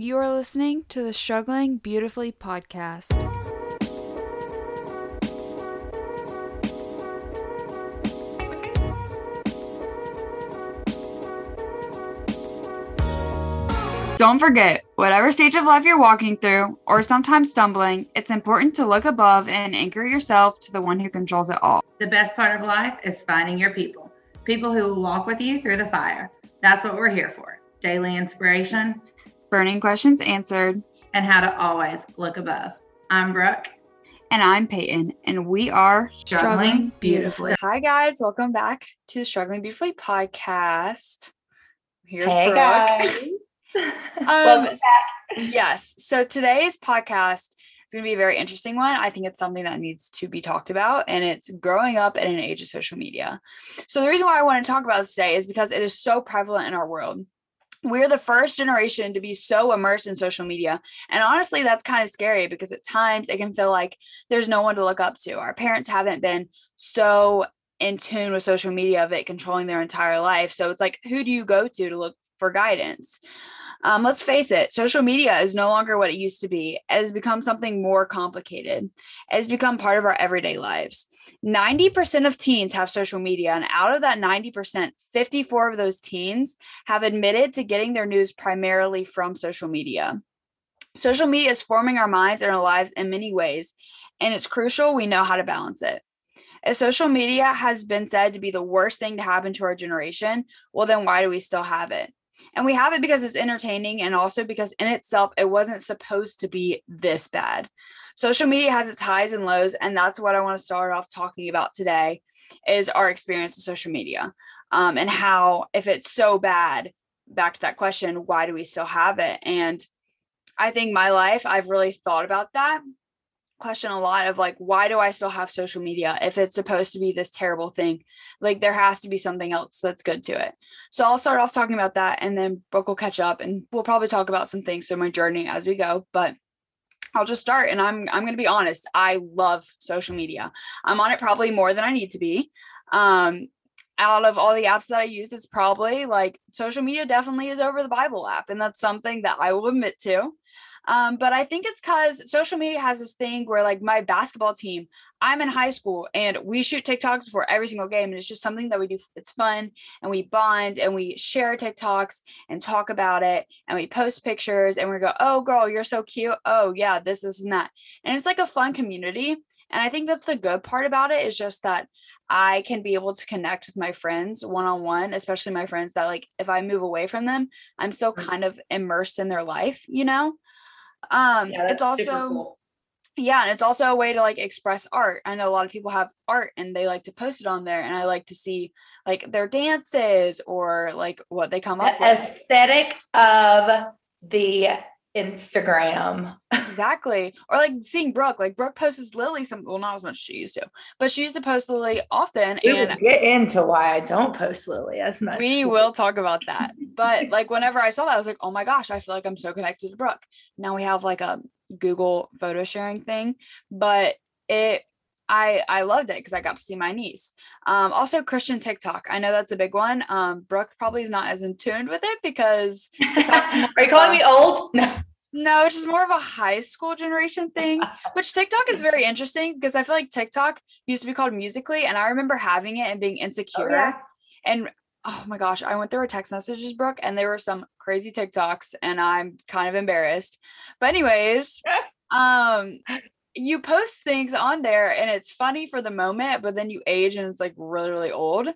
You are listening to the Struggling Beautifully podcast. Don't forget, whatever stage of life you're walking through, or sometimes stumbling, it's important to look above and anchor yourself to the one who controls it all. The best part of life is finding your people, people who will walk with you through the fire. That's what we're here for daily inspiration, burning questions answered, and how to always look above. I'm Brooke. And I'm Peyton, and we are Struggling, Struggling Beautifully. Hi, guys. Welcome back to the Struggling Beautifully podcast. Here's hey, Brooke. guys. um, yes. So today's podcast is going to be a very interesting one. I think it's something that needs to be talked about, and it's growing up in an age of social media. So the reason why I want to talk about this today is because it is so prevalent in our world. We're the first generation to be so immersed in social media. And honestly, that's kind of scary because at times it can feel like there's no one to look up to. Our parents haven't been so in tune with social media of it controlling their entire life. So it's like, who do you go to to look for guidance? Um, let's face it, social media is no longer what it used to be. It has become something more complicated. It has become part of our everyday lives. 90% of teens have social media, and out of that 90%, 54 of those teens have admitted to getting their news primarily from social media. Social media is forming our minds and our lives in many ways, and it's crucial we know how to balance it. If social media has been said to be the worst thing to happen to our generation, well, then why do we still have it? And we have it because it's entertaining and also because in itself, it wasn't supposed to be this bad. Social media has its highs and lows. And that's what I want to start off talking about today is our experience with social media um, and how, if it's so bad, back to that question, why do we still have it? And I think my life, I've really thought about that question a lot of like why do i still have social media if it's supposed to be this terrible thing like there has to be something else that's good to it so i'll start off talking about that and then brooke will catch up and we'll probably talk about some things through my journey as we go but I'll just start and I'm I'm going to be honest. I love social media. I'm on it probably more than I need to be. Um out of all the apps that I use, it's probably like social media definitely is over the Bible app. And that's something that I will admit to. Um, but I think it's because social media has this thing where, like, my basketball team, I'm in high school and we shoot TikToks before every single game. And it's just something that we do. It's fun and we bond and we share TikToks and talk about it and we post pictures and we go, oh, girl, you're so cute. Oh, yeah, this, this, and that. And it's like a fun community. And I think that's the good part about it is just that I can be able to connect with my friends one on one, especially my friends that, like, if I move away from them, I'm still mm. kind of immersed in their life, you know? Um, yeah, it's also cool. yeah, and it's also a way to like express art. I know a lot of people have art and they like to post it on there, and I like to see like their dances or like what they come the up with. Aesthetic of the Instagram. exactly. Or like seeing Brooke. Like Brooke posts Lily some well, not as much as she used to, but she used to post Lily often. We and get into why I don't post Lily as much. We will talk about that. But like whenever I saw that, I was like, oh my gosh, I feel like I'm so connected to Brooke. Now we have like a Google photo sharing thing, but it I I loved it because I got to see my niece. Um, also Christian TikTok. I know that's a big one. Um, Brooke probably is not as in tuned with it because Are you calling me old? No. No, it's just more of a high school generation thing, which TikTok is very interesting because I feel like TikTok used to be called Musical.ly, and I remember having it and being insecure. Oh, yeah. And oh my gosh, I went through our text messages, Brooke, and there were some crazy TikToks, and I'm kind of embarrassed. But anyways, um, you post things on there, and it's funny for the moment, but then you age, and it's like really, really old.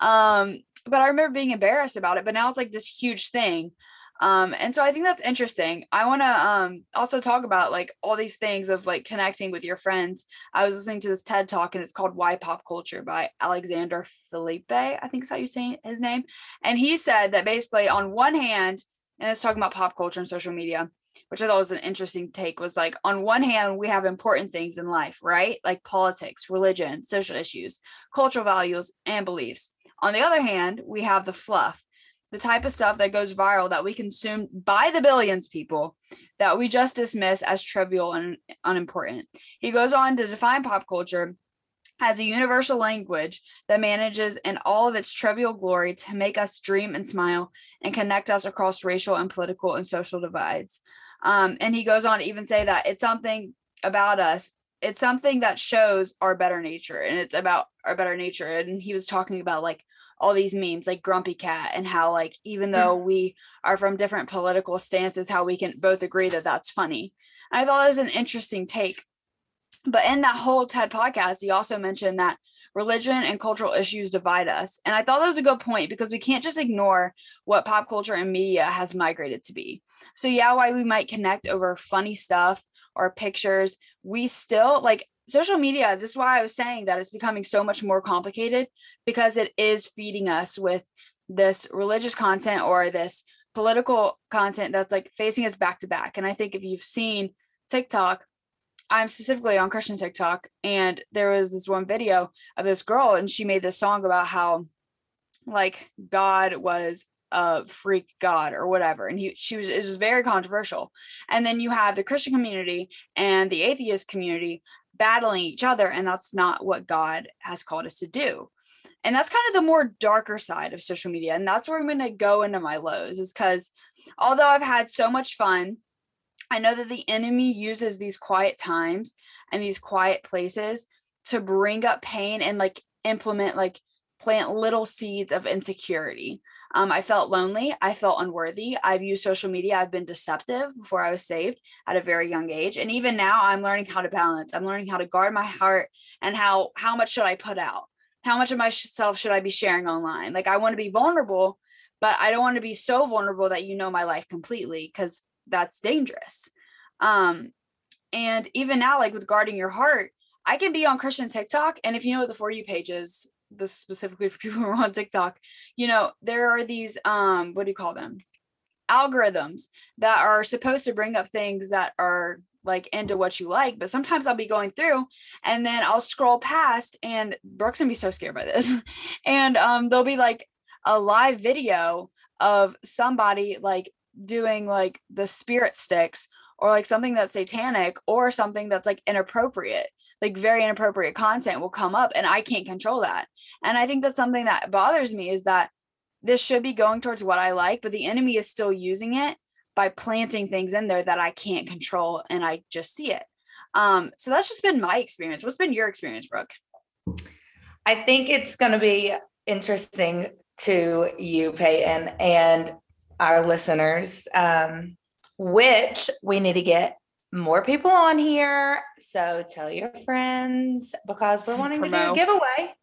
Um, but I remember being embarrassed about it, but now it's like this huge thing. Um, and so I think that's interesting. I want to um, also talk about like all these things of like connecting with your friends. I was listening to this TED talk and it's called Why Pop Culture by Alexander Felipe, I think is how you say his name. And he said that basically on one hand, and it's talking about pop culture and social media, which I thought was an interesting take, was like on one hand, we have important things in life, right? Like politics, religion, social issues, cultural values, and beliefs. On the other hand, we have the fluff the type of stuff that goes viral that we consume by the billions people that we just dismiss as trivial and unimportant. He goes on to define pop culture as a universal language that manages in all of its trivial glory to make us dream and smile and connect us across racial and political and social divides. Um, and he goes on to even say that it's something about us, it's something that shows our better nature and it's about our better nature. And he was talking about like all these memes like grumpy cat and how like even hmm. though we are from different political stances how we can both agree that that's funny i thought it was an interesting take but in that whole TED podcast, he also mentioned that religion and cultural issues divide us. And I thought that was a good point because we can't just ignore what pop culture and media has migrated to be. So, yeah, why we might connect over funny stuff or pictures, we still like social media. This is why I was saying that it's becoming so much more complicated because it is feeding us with this religious content or this political content that's like facing us back to back. And I think if you've seen TikTok, I'm specifically on Christian TikTok, and there was this one video of this girl, and she made this song about how, like, God was a freak god or whatever, and he she was it was very controversial. And then you have the Christian community and the atheist community battling each other, and that's not what God has called us to do. And that's kind of the more darker side of social media, and that's where I'm going to go into my lows, is because although I've had so much fun I know that the enemy uses these quiet times and these quiet places to bring up pain and like implement like plant little seeds of insecurity. Um, I felt lonely. I felt unworthy. I've used social media. I've been deceptive before I was saved at a very young age, and even now, I'm learning how to balance. I'm learning how to guard my heart and how how much should I put out? How much of myself should I be sharing online? Like I want to be vulnerable, but I don't want to be so vulnerable that you know my life completely because that's dangerous. Um, and even now, like with guarding your heart, I can be on Christian TikTok. And if you know what the For You page is, this specifically for people who are on TikTok, you know, there are these um, what do you call them? Algorithms that are supposed to bring up things that are like into what you like. But sometimes I'll be going through and then I'll scroll past and Brooks gonna be so scared by this. and um there'll be like a live video of somebody like doing like the spirit sticks or like something that's satanic or something that's like inappropriate like very inappropriate content will come up and i can't control that. And i think that's something that bothers me is that this should be going towards what i like but the enemy is still using it by planting things in there that i can't control and i just see it. Um so that's just been my experience. What's been your experience brooke? I think it's going to be interesting to you peyton and our listeners, um, which we need to get more people on here. So tell your friends because we're wanting Promo. to do a giveaway.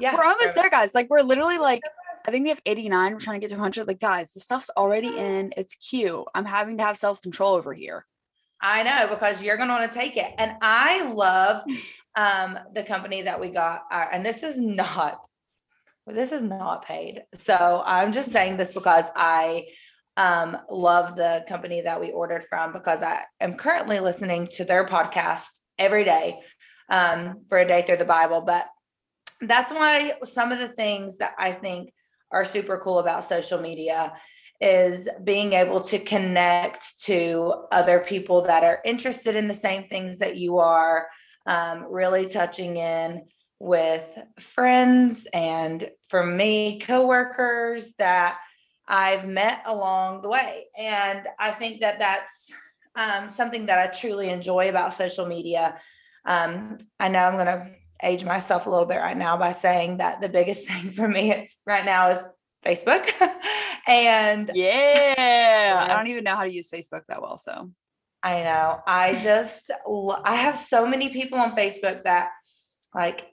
Yeah, we're almost there, guys. Like we're literally like, I think we have 89. We're trying to get to 100. Like, guys, the stuff's already in. It's cute. I'm having to have self control over here. I know because you're going to want to take it. And I love um, the company that we got. Uh, and this is not this is not paid. So I'm just saying this because I um, love the company that we ordered from because I am currently listening to their podcast every day um, for a day through the Bible. But that's why some of the things that I think are super cool about social media is being able to connect to other people that are interested in the same things that you are, um, really touching in with friends and for me, coworkers that I've met along the way. And I think that that's um, something that I truly enjoy about social media. Um, I know I'm going to age myself a little bit right now by saying that the biggest thing for me it's right now is Facebook. and yeah, I don't even know how to use Facebook that well. So I know. I just I have so many people on Facebook that like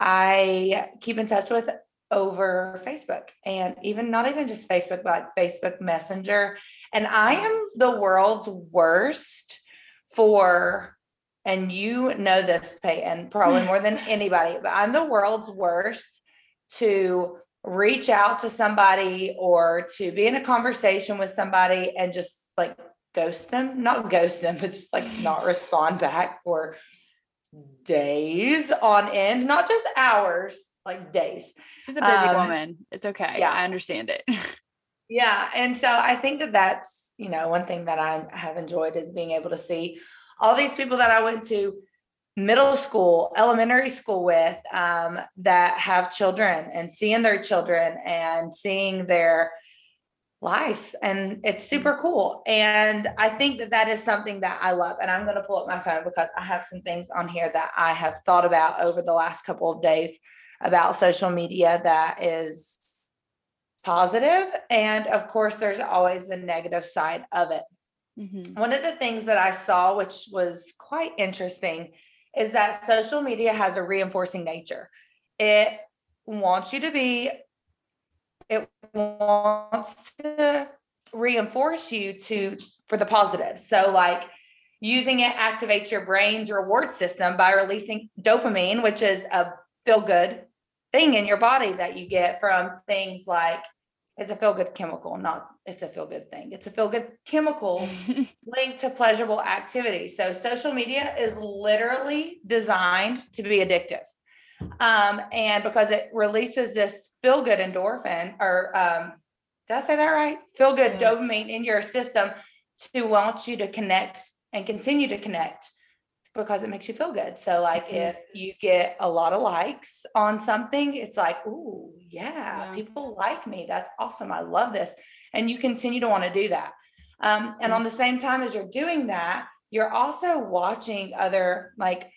I keep in touch with over Facebook and even not even just Facebook, but Facebook Messenger. And I am the world's worst for, and you know this, Peyton, probably more than anybody, but I'm the world's worst to reach out to somebody or to be in a conversation with somebody and just like ghost them, not ghost them, but just like not respond back for days on end, not just hours, like days. She's a busy um, woman. It's okay. Yeah. I understand it. yeah. And so I think that that's, you know, one thing that I have enjoyed is being able to see all these people that I went to middle school, elementary school with um, that have children and seeing their children and seeing their lives and it's super cool and i think that that is something that i love and i'm going to pull up my phone because i have some things on here that i have thought about over the last couple of days about social media that is positive and of course there's always the negative side of it mm-hmm. one of the things that i saw which was quite interesting is that social media has a reinforcing nature it wants you to be it wants to reinforce you to for the positive. So like using it activates your brain's reward system by releasing dopamine, which is a feel good thing in your body that you get from things like it's a feel good chemical, not it's a feel good thing. It's a feel good chemical linked to pleasurable activity. So social media is literally designed to be addictive. Um, and because it releases this feel good endorphin, or um, did I say that right? Feel good yeah. dopamine in your system to want you to connect and continue to connect because it makes you feel good. So, like, mm-hmm. if you get a lot of likes on something, it's like, ooh, yeah, yeah, people like me. That's awesome. I love this. And you continue to want to do that. Um, and mm-hmm. on the same time as you're doing that, you're also watching other like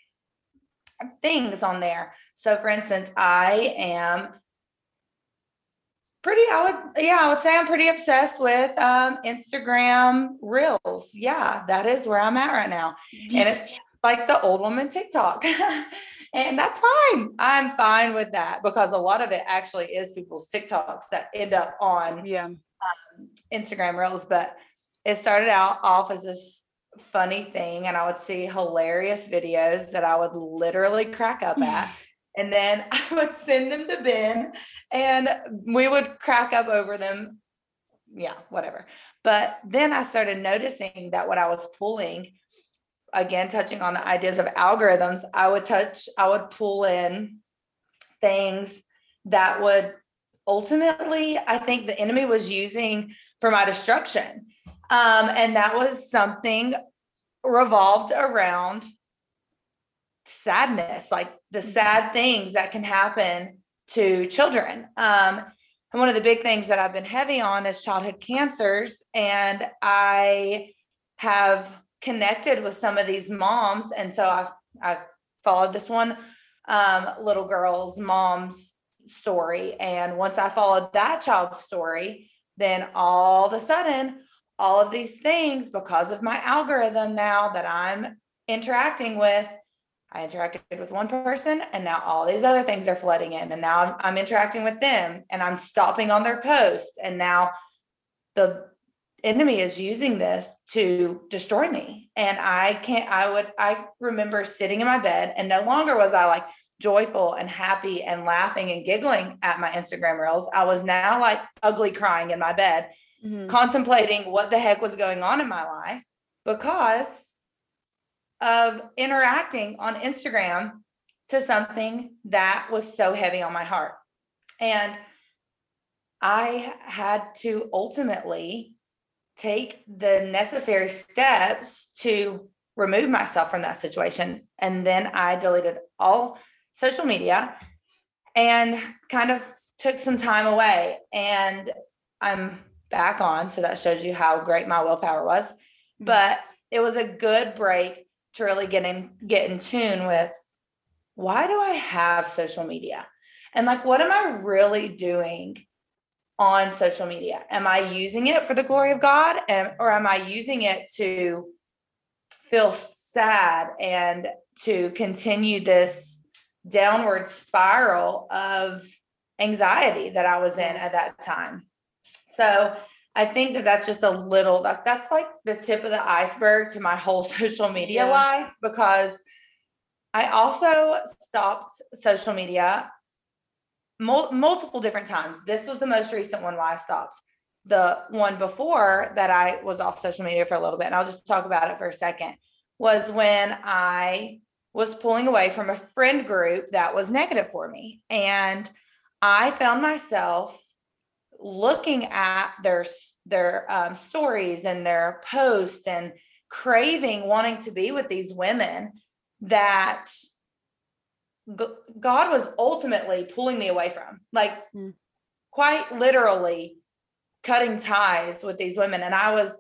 things on there. So, for instance, I am pretty i would yeah i would say i'm pretty obsessed with um instagram reels yeah that is where i'm at right now and it's like the old woman tiktok and that's fine i'm fine with that because a lot of it actually is people's tiktoks that end up on yeah um, instagram reels but it started out off as this funny thing and I would see hilarious videos that I would literally crack up at. and then I would send them to Ben and we would crack up over them. Yeah, whatever. But then I started noticing that what I was pulling, again, touching on the ideas of algorithms, I would touch, I would pull in things that would ultimately, I think the enemy was using for my destruction. Um, and that was something revolved around sadness, like the mm-hmm. sad things that can happen to children. Um, and one of the big things that I've been heavy on is childhood cancers. And I have connected with some of these moms. And so I've I've followed this one um, little girl's mom's story. And once I followed that child's story, then all of a sudden all of these things because of my algorithm now that I'm interacting with. I interacted with one person and now all these other things are flooding in. And now I'm, I'm interacting with them and I'm stopping on their post. And now the enemy is using this to destroy me. And I can't, I would, I remember sitting in my bed and no longer was I like joyful and happy and laughing and giggling at my Instagram reels. I was now like ugly crying in my bed mm-hmm. contemplating what the heck was going on in my life because of interacting on Instagram to something that was so heavy on my heart. And I had to ultimately take the necessary steps to remove myself from that situation. And then I deleted all social media and kind of took some time away. And I'm back on. So that shows you how great my willpower was. Mm-hmm. But it was a good break to really get in get in tune with why do I have social media? And like what am I really doing on social media? Am I using it for the glory of God and or am I using it to feel sad and to continue this downward spiral of anxiety that I was in at that time? So I think that that's just a little that that's like the tip of the iceberg to my whole social media yeah. life because I also stopped social media mul- multiple different times. This was the most recent one why I stopped. The one before that I was off social media for a little bit, and I'll just talk about it for a second, was when I was pulling away from a friend group that was negative for me. And I found myself looking at their their um, stories and their posts and craving wanting to be with these women that God was ultimately pulling me away from, like mm. quite literally cutting ties with these women. And I was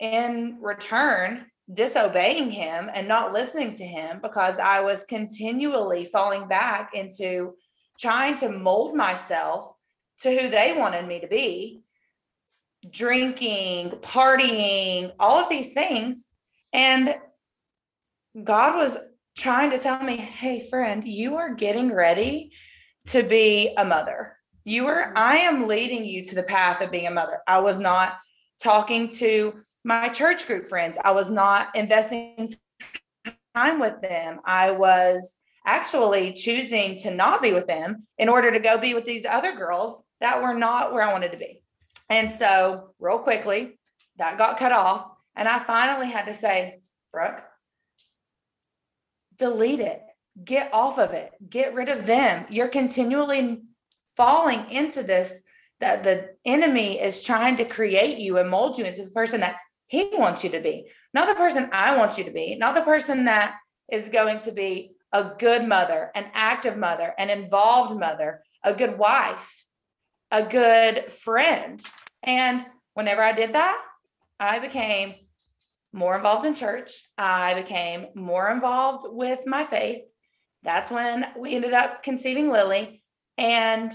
in return disobeying him and not listening to him because I was continually falling back into trying to mold myself to who they wanted me to be drinking, partying, all of these things. And God was trying to tell me, hey, friend, you are getting ready to be a mother. You are, mm-hmm. I am leading you to the path of being a mother. I was not talking to my church group friends, I was not investing time with them. I was actually choosing to not be with them in order to go be with these other girls that were not where I wanted to be. And so, real quickly, that got cut off. And I finally had to say, Brooke, delete it, get off of it, get rid of them. You're continually falling into this that the enemy is trying to create you and mold you into the person that he wants you to be, not the person I want you to be, not the person that is going to be a good mother, an active mother, an involved mother, a good wife, a good friend. And whenever I did that, I became more involved in church. I became more involved with my faith. That's when we ended up conceiving Lily. And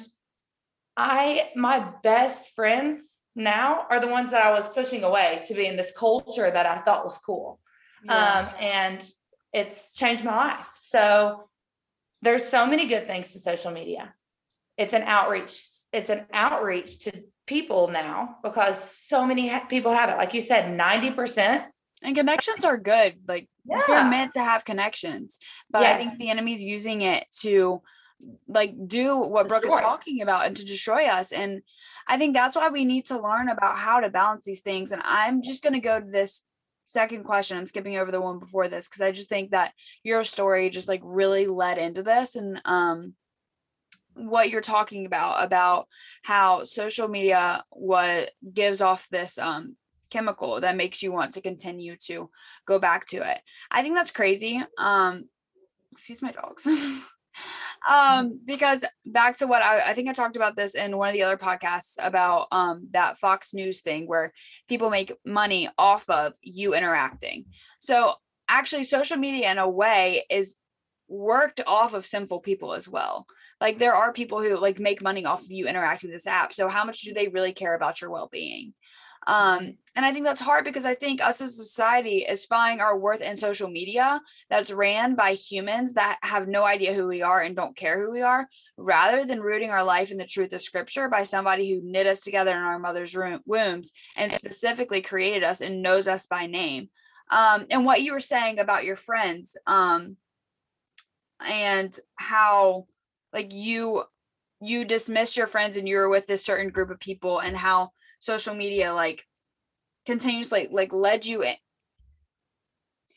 I, my best friends now are the ones that I was pushing away to be in this culture that I thought was cool. Yeah. Um, and it's changed my life. So there's so many good things to social media. It's an outreach. It's an outreach to people now because so many ha- people have it. Like you said, 90%. And connections are good. Like yeah. we're meant to have connections. But yes. I think the enemy's using it to like do what Brooke is talking about and to destroy us. And I think that's why we need to learn about how to balance these things. And I'm just going to go to this second question. I'm skipping over the one before this because I just think that your story just like really led into this and um what you're talking about about how social media what gives off this um chemical that makes you want to continue to go back to it. I think that's crazy. Um excuse my dogs. um because back to what I, I think i talked about this in one of the other podcasts about um that fox news thing where people make money off of you interacting so actually social media in a way is worked off of sinful people as well like there are people who like make money off of you interacting with this app so how much do they really care about your well-being um, and I think that's hard because I think us as a society is finding our worth in social media that's ran by humans that have no idea who we are and don't care who we are, rather than rooting our life in the truth of scripture by somebody who knit us together in our mother's wombs and specifically created us and knows us by name. Um, and what you were saying about your friends um, and how like you you dismissed your friends and you were with this certain group of people and how social media like continuously like led you in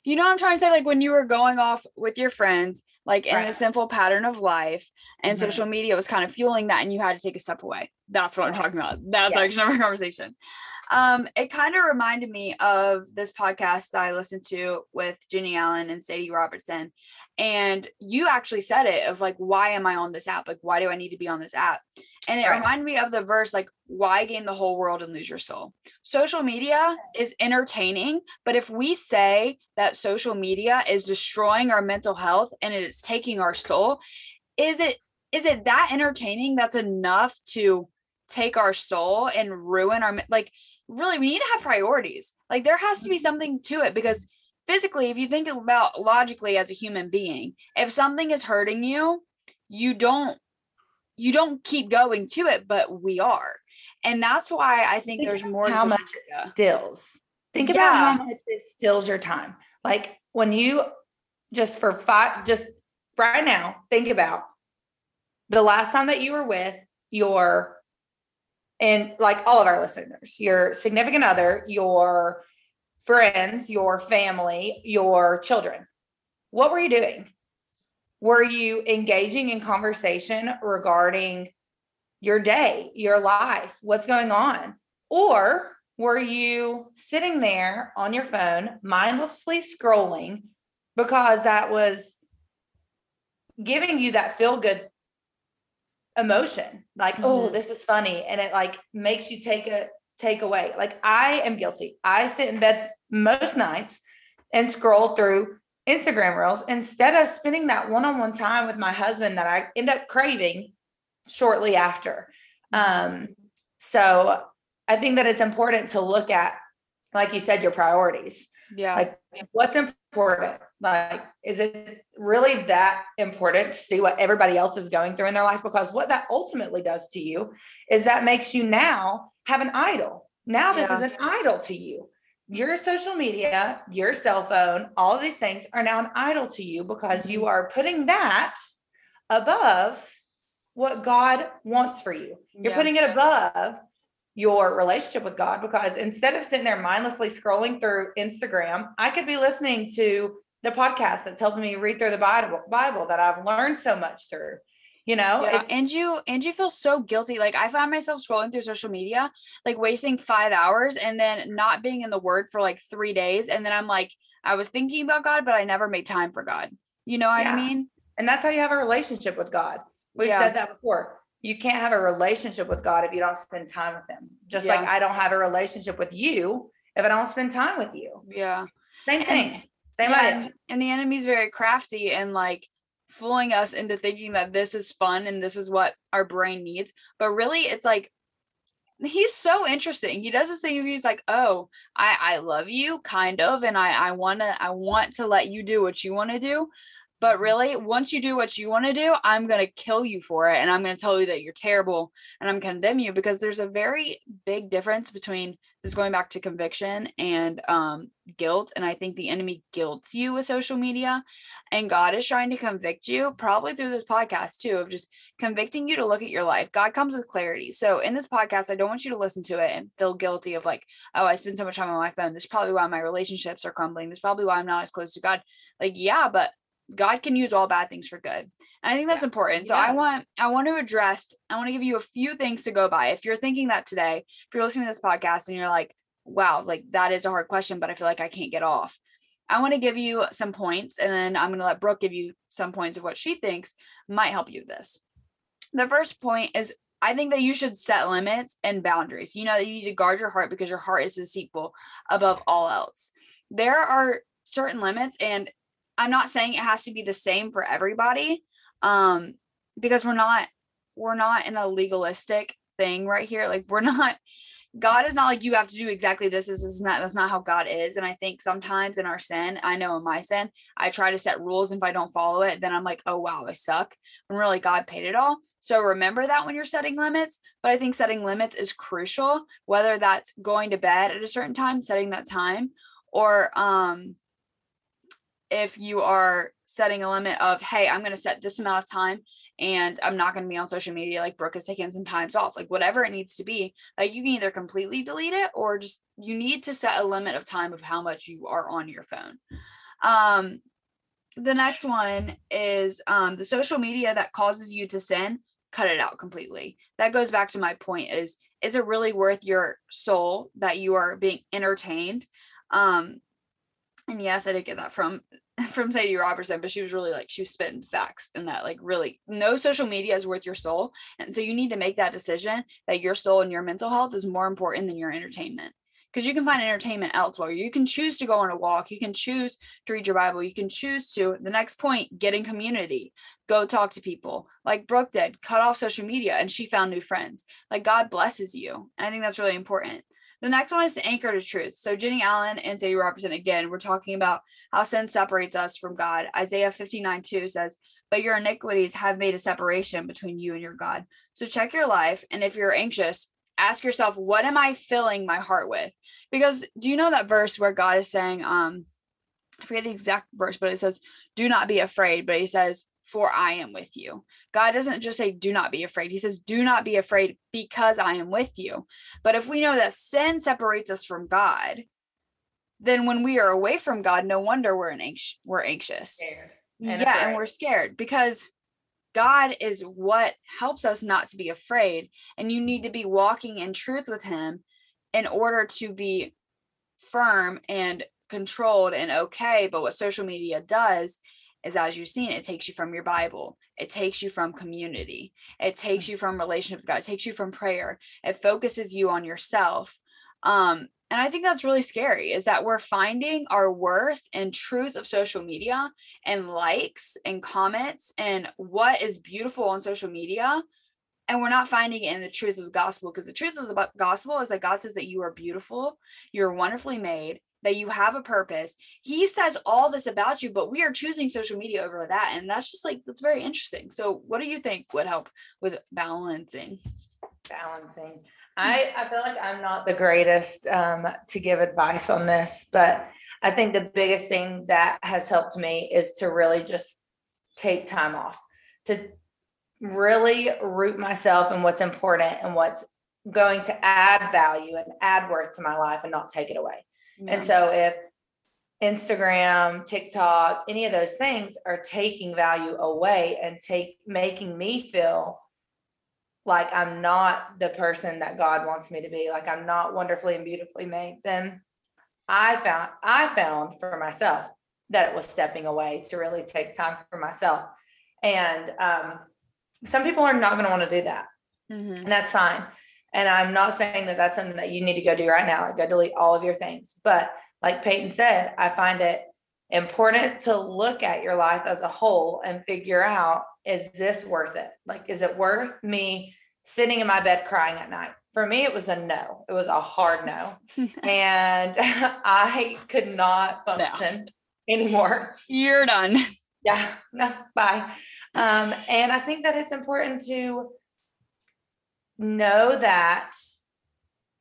you know what I'm trying to say? Like when you were going off with your friends, like in right. a simple pattern of life, and mm-hmm. social media was kind of fueling that, and you had to take a step away. That's what I'm talking about. That's yeah. actually our conversation. Um, it kind of reminded me of this podcast that I listened to with Jennie Allen and Sadie Robertson. And you actually said it of like, why am I on this app? Like, why do I need to be on this app? And it right. reminded me of the verse, like, why gain the whole world and lose your soul? Social media is entertaining, but if we say that social media is destroying our mental health and it's taking our soul, is it is it that entertaining that's enough to take our soul and ruin our like really we need to have priorities like there has to be mm-hmm. something to it because physically if you think about logically as a human being if something is hurting you you don't you don't keep going to it but we are and that's why i think, think there's more how much it stills think yeah. about how much it stills your time like when you just for five just right now think about the last time that you were with your and like all of our listeners, your significant other, your friends, your family, your children. What were you doing? Were you engaging in conversation regarding your day, your life, what's going on? Or were you sitting there on your phone, mindlessly scrolling, because that was giving you that feel good emotion like mm-hmm. oh this is funny and it like makes you take a take away like i am guilty i sit in bed most nights and scroll through instagram reels instead of spending that one-on-one time with my husband that i end up craving shortly after. Um so i think that it's important to look at like you said your priorities. Yeah. Like what's important? Like is it really that important to see what everybody else is going through in their life? Because what that ultimately does to you is that makes you now have an idol. Now this yeah. is an idol to you your social media your cell phone all these things are now an idol to you because mm-hmm. you are putting that above what god wants for you you're yeah. putting it above your relationship with God because instead of sitting there mindlessly scrolling through Instagram, I could be listening to the podcast that's helping me read through the Bible, Bible that I've learned so much through. You know, yeah. and you and you feel so guilty. Like I find myself scrolling through social media, like wasting five hours and then not being in the word for like three days. And then I'm like, I was thinking about God, but I never made time for God. You know what yeah. I mean? And that's how you have a relationship with God. We've yeah. said that before you can't have a relationship with God if you don't spend time with him. Just like I don't have a relationship with you if I don't spend time with you. Yeah. Same thing. And, Same idea. And the enemy's very crafty and like fooling us into thinking that this is fun and this is what our brain needs. But really it's like he's so interesting. He does this thing where he's like, "Oh, I I love you kind of and I I want to I want to let you do what you want to do, but really, once you do what you want to do, I'm going to kill you for it. And I'm going to tell you that you're terrible and I'm condemn you because there's a very big difference between this going back to conviction and um, guilt. And I think the enemy guilts you with social media. And God is trying to convict you, probably through this podcast too, of just convicting you to look at your life. God comes with clarity. So in this podcast, I don't want you to listen to it and feel guilty of like, oh, I spend so much time on my phone. This is probably why my relationships are crumbling. This is probably why I'm not as close to God. Like, yeah, but God can use all bad things for good. And I think that's yeah. important. So yeah. I want I want to address I want to give you a few things to go by. If you're thinking that today, if you're listening to this podcast and you're like, wow, like that is a hard question, but I feel like I can't get off. I want to give you some points and then I'm going to let Brooke give you some points of what she thinks might help you with this. The first point is I think that you should set limits and boundaries. You know, you need to guard your heart because your heart is deceitful above all else. There are certain limits and I'm not saying it has to be the same for everybody um because we're not we're not in a legalistic thing right here like we're not God is not like you have to do exactly this. This is not that's not how God is. And I think sometimes in our sin, I know in my sin, I try to set rules. And if I don't follow it, then I'm like, oh wow, I suck. And really God paid it all. So remember that when you're setting limits. But I think setting limits is crucial, whether that's going to bed at a certain time, setting that time, or um if you are setting a limit of, hey, I'm going to set this amount of time and I'm not going to be on social media, like Brooke is taking some times off, like whatever it needs to be, like you can either completely delete it or just you need to set a limit of time of how much you are on your phone. Um, the next one is um, the social media that causes you to sin cut it out completely that goes back to my point is is it really worth your soul that you are being entertained um and yes, I did get that from from Sadie Robertson, but she was really like she was spitting facts and that like really no social media is worth your soul. And so you need to make that decision that your soul and your mental health is more important than your entertainment. Because you can find entertainment elsewhere. You can choose to go on a walk. You can choose to read your Bible. You can choose to, the next point, get in community, go talk to people. Like Brooke did, cut off social media and she found new friends. Like God blesses you. And I think that's really important. The next one is anchor to truth. So Jennie Allen and Sadie Robertson again, we're talking about how sin separates us from God. Isaiah 59 2 says, But your iniquities have made a separation between you and your God. So check your life. And if you're anxious, ask yourself, what am I filling my heart with? Because do you know that verse where God is saying, um, I forget the exact verse, but it says, Do not be afraid. But he says, for I am with you. God doesn't just say, do not be afraid. He says, do not be afraid because I am with you. But if we know that sin separates us from God, then when we are away from God, no wonder we're, anx- we're anxious. And yeah, afraid. and we're scared because God is what helps us not to be afraid. And you need to be walking in truth with Him in order to be firm and controlled and okay. But what social media does is, as you've seen, it takes you from your Bible, it takes you from community, it takes you from relationship with God, it takes you from prayer, it focuses you on yourself. Um, and I think that's really scary is that we're finding our worth and truth of social media and likes and comments and what is beautiful on social media and we're not finding it in the truth of the gospel because the truth of the gospel is that God says that you are beautiful, you're wonderfully made, that you have a purpose. He says all this about you, but we are choosing social media over that. And that's just like, that's very interesting. So, what do you think would help with balancing? Balancing. I, I feel like I'm not the greatest um, to give advice on this, but I think the biggest thing that has helped me is to really just take time off, to really root myself in what's important and what's going to add value and add worth to my life and not take it away. Yeah. And so if Instagram, TikTok, any of those things are taking value away and take making me feel like I'm not the person that God wants me to be, like I'm not wonderfully and beautifully made, then I found I found for myself that it was stepping away to really take time for myself. And um, some people are not going to want to do that. Mm-hmm. And that's fine. And I'm not saying that that's something that you need to go do right now, like go delete all of your things. But like Peyton said, I find it important to look at your life as a whole and figure out is this worth it? Like, is it worth me sitting in my bed crying at night? For me, it was a no. It was a hard no. and I could not function no. anymore. You're done. Yeah, no, bye. Um, and I think that it's important to know that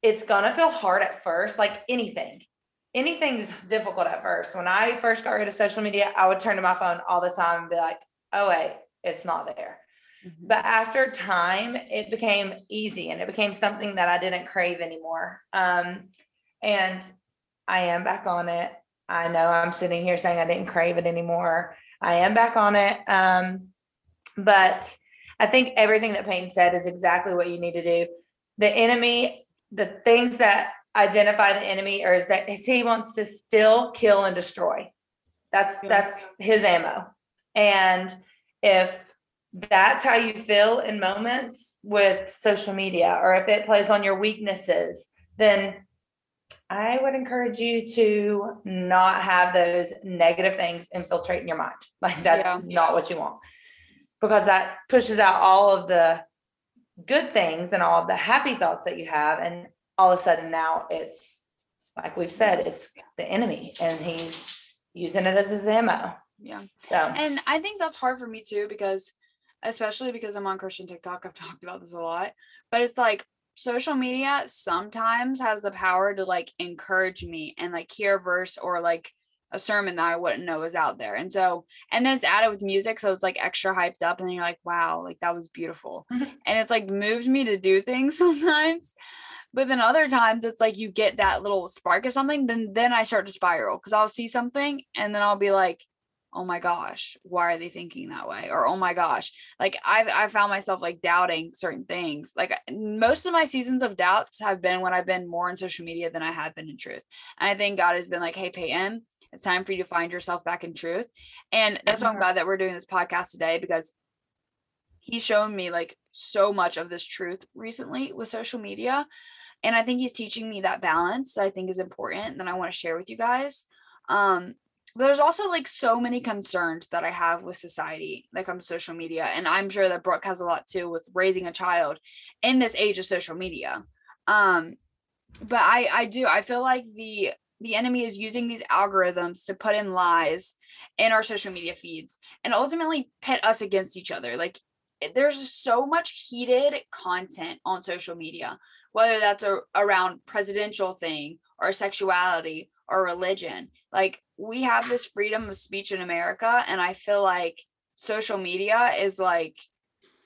it's going to feel hard at first, like anything. Anything's difficult at first. When I first got rid of social media, I would turn to my phone all the time and be like, oh, wait, it's not there. Mm-hmm. But after time, it became easy and it became something that I didn't crave anymore. Um, and I am back on it. I know I'm sitting here saying I didn't crave it anymore. I am back on it. Um, but I think everything that Peyton said is exactly what you need to do. The enemy, the things that identify the enemy or is that he wants to still kill and destroy. That's that's his ammo. And if that's how you feel in moments with social media or if it plays on your weaknesses, then I would encourage you to not have those negative things infiltrate in your mind. Like that's yeah. not what you want because that pushes out all of the good things and all of the happy thoughts that you have. And all of a sudden now it's like we've said, it's the enemy and he's using it as his ammo. Yeah. So, and I think that's hard for me too, because especially because I'm on Christian TikTok, I've talked about this a lot, but it's like social media sometimes has the power to like encourage me and like hear a verse or like a sermon that I wouldn't know was out there. And so, and then it's added with music. So it's like extra hyped up. And then you're like, wow, like that was beautiful. And it's like moved me to do things sometimes. But then other times it's like you get that little spark of something, then then I start to spiral because I'll see something and then I'll be like, oh my gosh, why are they thinking that way? Or oh my gosh, like I've I found myself like doubting certain things. Like most of my seasons of doubts have been when I've been more on social media than I have been in truth. And I think God has been like, hey, Peyton, it's time for you to find yourself back in truth. And that's why I'm glad that we're doing this podcast today because he's shown me like so much of this truth recently with social media. And I think he's teaching me that balance that I think is important that I want to share with you guys. Um, but there's also like so many concerns that I have with society that comes social media. And I'm sure that Brooke has a lot too with raising a child in this age of social media. Um, but I I do I feel like the the enemy is using these algorithms to put in lies in our social media feeds and ultimately pit us against each other. Like eh, there's so much heated content on social media, whether that's a, around presidential thing or sexuality or religion. Like we have this freedom of speech in America, and I feel like social media is like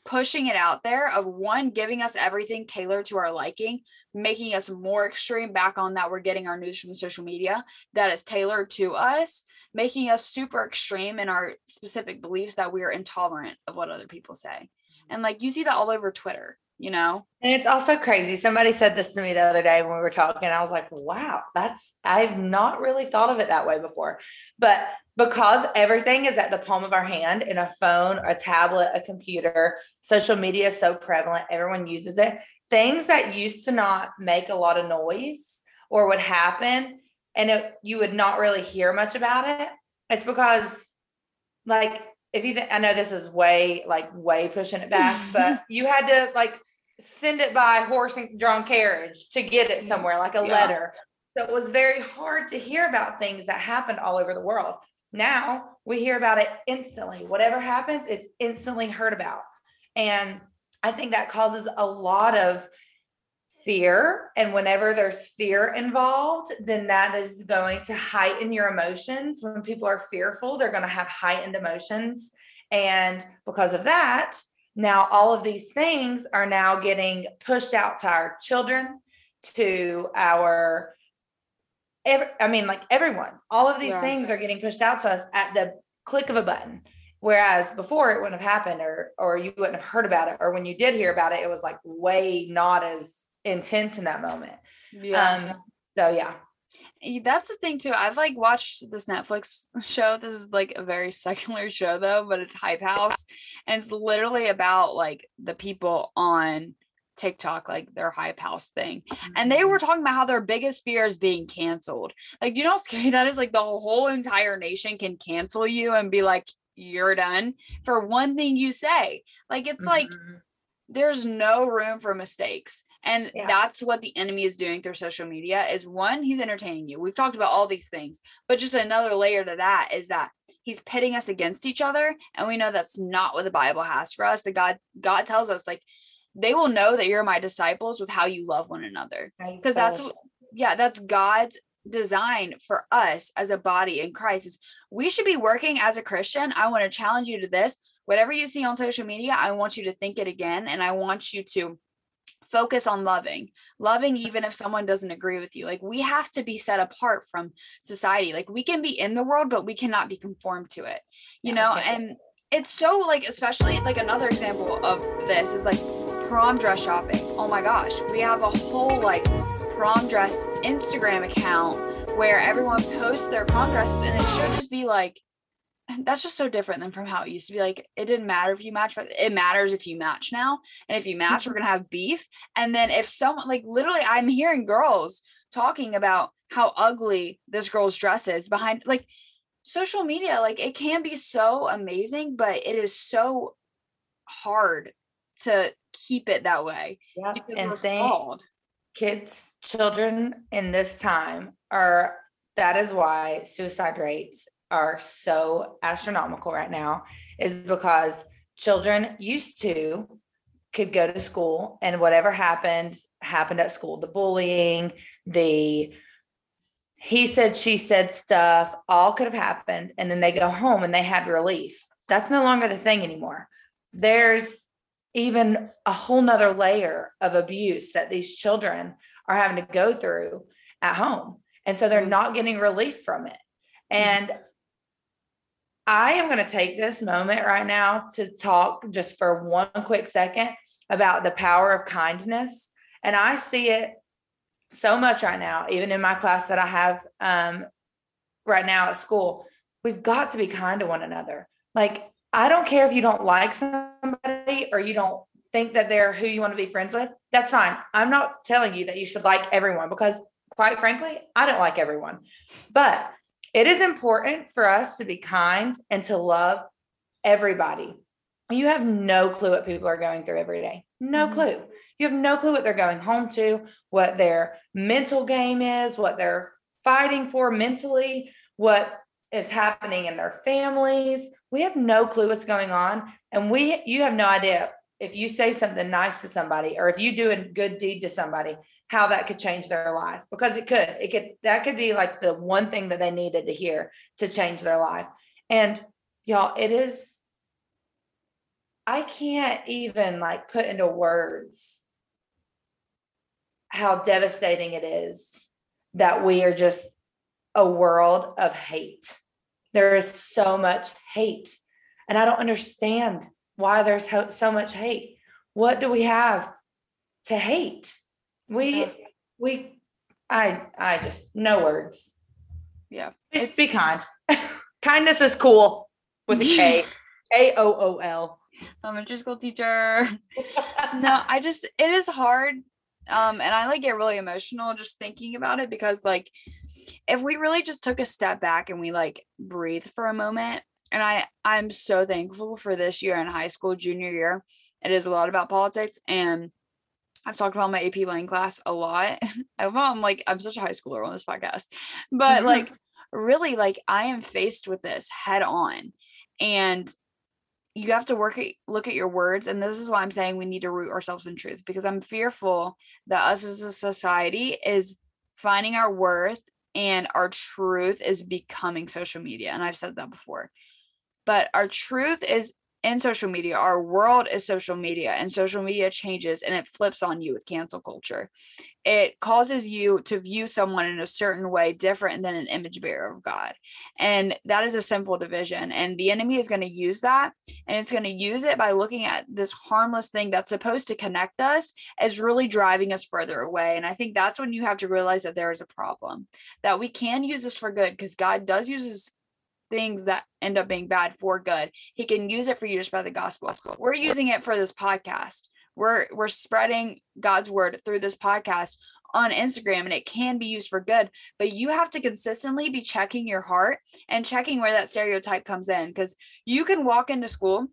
pushing it out there of one giving us everything tailored to our liking making us more extreme back on that we're getting our news from social media that is tailored to us making us super extreme in our specific beliefs that we are intolerant of what other people say. And like you see that all over twitter you know? And it's also crazy. Somebody said this to me the other day when we were talking. I was like, wow, that's, I've not really thought of it that way before. But because everything is at the palm of our hand in a phone, a tablet, a computer, social media is so prevalent, everyone uses it. Things that used to not make a lot of noise or would happen and it, you would not really hear much about it. It's because, like, if you, th- I know this is way, like, way pushing it back, but you had to, like, send it by horse and drawn carriage to get it somewhere, like a yeah. letter. So it was very hard to hear about things that happened all over the world. Now we hear about it instantly. Whatever happens, it's instantly heard about. And I think that causes a lot of fear. And whenever there's fear involved, then that is going to heighten your emotions. When people are fearful, they're going to have heightened emotions. And because of that, now all of these things are now getting pushed out to our children, to our every, I mean, like everyone, all of these yeah. things are getting pushed out to us at the click of a button. Whereas before it wouldn't have happened or or you wouldn't have heard about it. Or when you did hear about it, it was like way not as intense in that moment. Yeah. Um, so yeah. That's the thing too. I've like watched this Netflix show. This is like a very secular show though, but it's Hype House. And it's literally about like the people on TikTok, like their hype house thing. And they were mm-hmm. talking about how their biggest fear is being canceled. Like, do you know how scary that is? Like the whole entire nation can cancel you and be like, you're done for one thing you say. Like it's mm-hmm. like there's no room for mistakes and yeah. that's what the enemy is doing through social media is one he's entertaining you. We've talked about all these things but just another layer to that is that he's pitting us against each other and we know that's not what the bible has for us. The god god tells us like they will know that you're my disciples with how you love one another because that's what, yeah that's god's design for us as a body in christ is we should be working as a christian. I want to challenge you to this whatever you see on social media i want you to think it again and i want you to focus on loving loving even if someone doesn't agree with you. Like we have to be set apart from society. Like we can be in the world but we cannot be conformed to it you yeah, know and it's so like especially like another example of this is like prom dress shopping. Oh my gosh we have a whole like prom dress instagram account where everyone posts their prom dresses and it should just be like that's just so different than from how it used to be. Like it didn't matter if you match, but it matters if you match now. And if you match, we're mm-hmm. gonna have beef. And then if someone like literally, I'm hearing girls talking about how ugly this girl's dress is behind like social media. Like it can be so amazing, but it is so hard to keep it that way. Yeah, and they, kids, children in this time are that is why suicide rates are so astronomical right now is because children used to could go to school and whatever happened happened at school. The bullying the he said she said stuff all could have happened and then they go home and they had relief. That's no longer the thing anymore. There's even a whole nother layer of abuse that these children are having to go through at home. And so they're mm-hmm. not getting relief from it. And I am going to take this moment right now to talk just for one quick second about the power of kindness. And I see it so much right now, even in my class that I have um, right now at school. We've got to be kind to one another. Like, I don't care if you don't like somebody or you don't think that they're who you want to be friends with. That's fine. I'm not telling you that you should like everyone because, quite frankly, I don't like everyone. But it is important for us to be kind and to love everybody. You have no clue what people are going through every day. No mm-hmm. clue. You have no clue what they're going home to, what their mental game is, what they're fighting for mentally, what is happening in their families. We have no clue what's going on. And we you have no idea if you say something nice to somebody or if you do a good deed to somebody, how that could change their life because it could it could that could be like the one thing that they needed to hear to change their life. And y'all it is i can't even like put into words how devastating it is that we are just a world of hate. There is so much hate and i don't understand why there's so much hate what do we have to hate. We Yeah. we I I just no words. Yeah. Just be It's- kind. Kindness is cool with a K. A O O L. elementary school teacher. no, I just it is hard. Um, and I like get really emotional just thinking about it because like if we really just took a step back and we like breathe for a moment, and I I'm so thankful for this year in high school, junior year. It is a lot about politics and I've talked about my AP Lang class a lot. I'm like I'm such a high schooler on this podcast. But mm-hmm. like really like I am faced with this head on. And you have to work at look at your words and this is why i'm saying we need to root ourselves in truth because i'm fearful that us as a society is finding our worth and our truth is becoming social media and i've said that before but our truth is in social media our world is social media and social media changes and it flips on you with cancel culture. It causes you to view someone in a certain way different than an image bearer of god. And that is a sinful division and the enemy is going to use that and it's going to use it by looking at this harmless thing that's supposed to connect us as really driving us further away. And i think that's when you have to realize that there is a problem that we can use this for good because god does use this things that end up being bad for good he can use it for you to spread the gospel. We're using it for this podcast. We're we're spreading god's word through this podcast on instagram and it can be used for good but you have to consistently be checking your heart and checking where that stereotype comes in because you can walk into school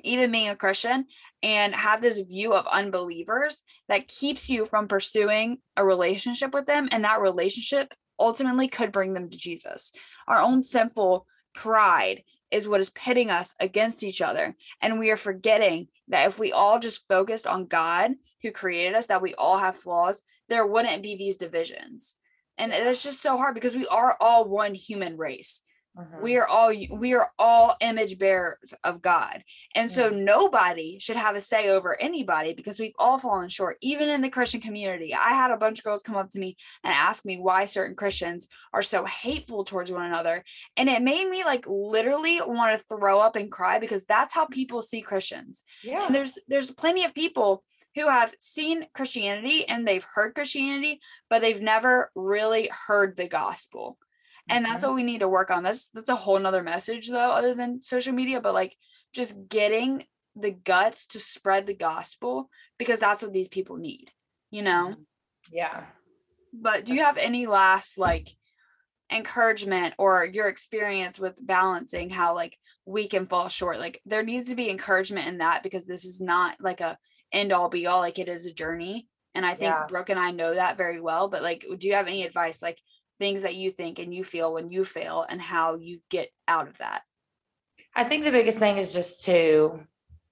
even being a christian and have this view of unbelievers that keeps you from pursuing a relationship with them and that relationship ultimately could bring them to jesus our own sinful pride is what is pitting us against each other. And we are forgetting that if we all just focused on God who created us, that we all have flaws, there wouldn't be these divisions. And it's just so hard because we are all one human race. Mhm. We are all we are all image bearers of God. And so nobody should have a say over anybody because we've all fallen short, even in the Christian community. I had a bunch of girls come up to me and ask me why certain Christians are so hateful towards one another. And it made me like literally want to throw up and cry because that's how people see Christians. yeah. And there's there's plenty of people who have seen Christianity and they've heard Christianity, but they've never really heard the gospel. And that's Mhm. what we need to work on. That's that's a whole nother message though, other than social media, but like just getting the guts to spread the gospel because that's what these people need, you know? yeah. But do you have any last like encouragement or your experience with balancing how like we can fall short? Like there needs to be encouragement in that because this is not like a end all be all, like it is a journey. And I think Yeah. Brooke and I know that very well. But like, do you have any advice, like things that you think and you feel when you fail and how you get out of that? I think the biggest thing is just to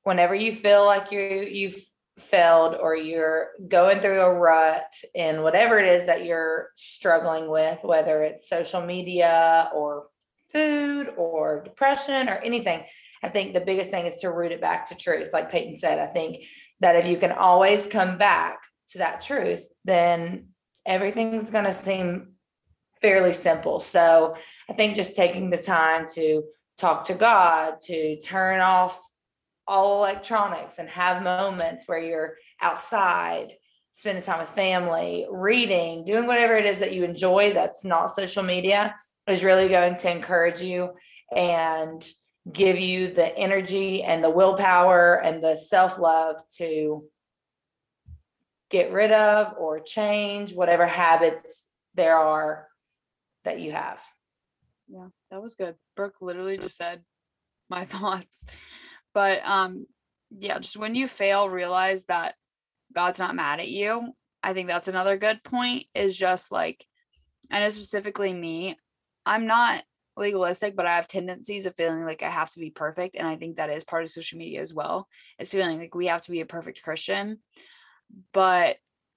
whenever you feel like you you've failed or you're going through a rut in whatever it is that you're struggling with, whether it's social media or food or depression or anything. I think the biggest thing is to root it back to truth. Like Peyton said, I think that if you can always come back to that truth, then everything's going to seem fairly simple. So I think just taking the time to talk to God, to turn off all electronics and have moments where you're outside, spending time with family, reading, doing whatever it is that you enjoy that's not social media is really going to encourage you and give you the energy and the willpower and the self love to get rid of or change whatever habits there are that you have. Yeah, that was good. Brooke literally just said my thoughts. But um yeah, just when you fail, realize that God's not mad at you. I think that's another good point is just like I know specifically me, I'm not legalistic, but I have tendencies of feeling like I have to be perfect. And I think that is part of social media as well. It's feeling like we have to be a perfect Christian, but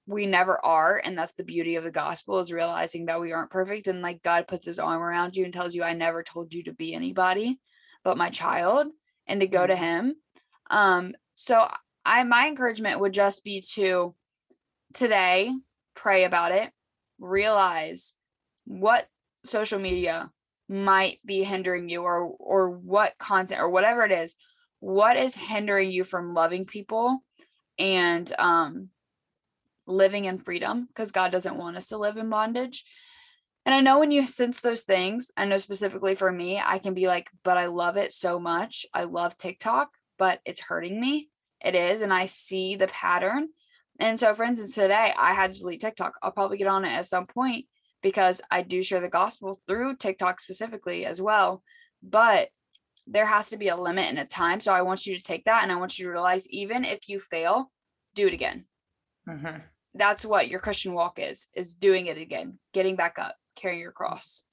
we never are. And that's the beauty of the gospel is realizing that we aren't perfect. And like God puts his arm around you and tells you, I never told you to be anybody but my child and to go to him. Um, so I my encouragement would just be to today pray about it, realize what social media might be hindering you or or what content or whatever it is what is hindering you from loving people and um living in freedom because God doesn't want us to live in bondage. And I know when you sense those things, I know specifically for me, I can be like, but I love it so much. I love TikTok, but it's hurting me. It is. And I see the pattern. And so, for instance, today I had to delete TikTok. I'll probably get on it at some point because I do share the gospel through TikTok specifically as well. But there has to be a limit and a time. So I want you to take that and I want you to realize even if you fail, do it again. Mm-hmm. That's what your Christian walk is, is doing it again, getting back up, carrying your cross.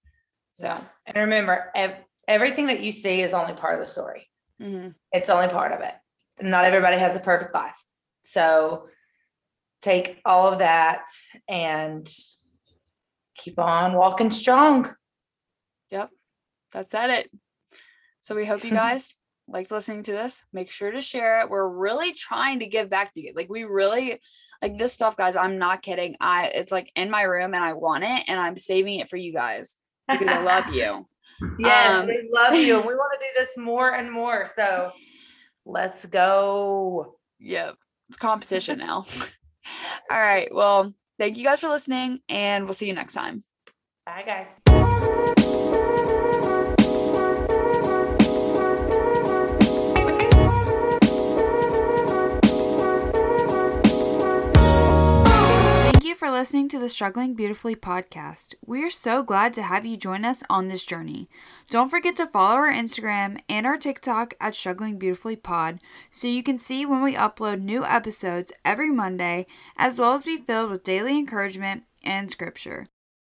So, yeah. and remember, ev- everything that you see is only part of the story. Mm-hmm. It's only part of it. Not everybody has a perfect life. So take all of that and keep on walking strong. Yep. That's at it. So we hope you guys liked listening to this. Make sure to share it. We're really trying to give back to you. Like we really like this stuff, guys. I'm not kidding. I it's like in my room and I want it and I'm saving it for you guys because I love you. Yes, um, we love you. we want to do this more and more. So let's go. Yep. It's competition now. All right. Well, thank you guys for listening and we'll see you next time. Bye guys. For listening to the Struggling Beautifully podcast. We are so glad to have you join us on this journey. Don't forget to follow our Instagram and our TikTok at Struggling Beautifully Pod so you can see when we upload new episodes every Monday, as well as be filled with daily encouragement and scripture.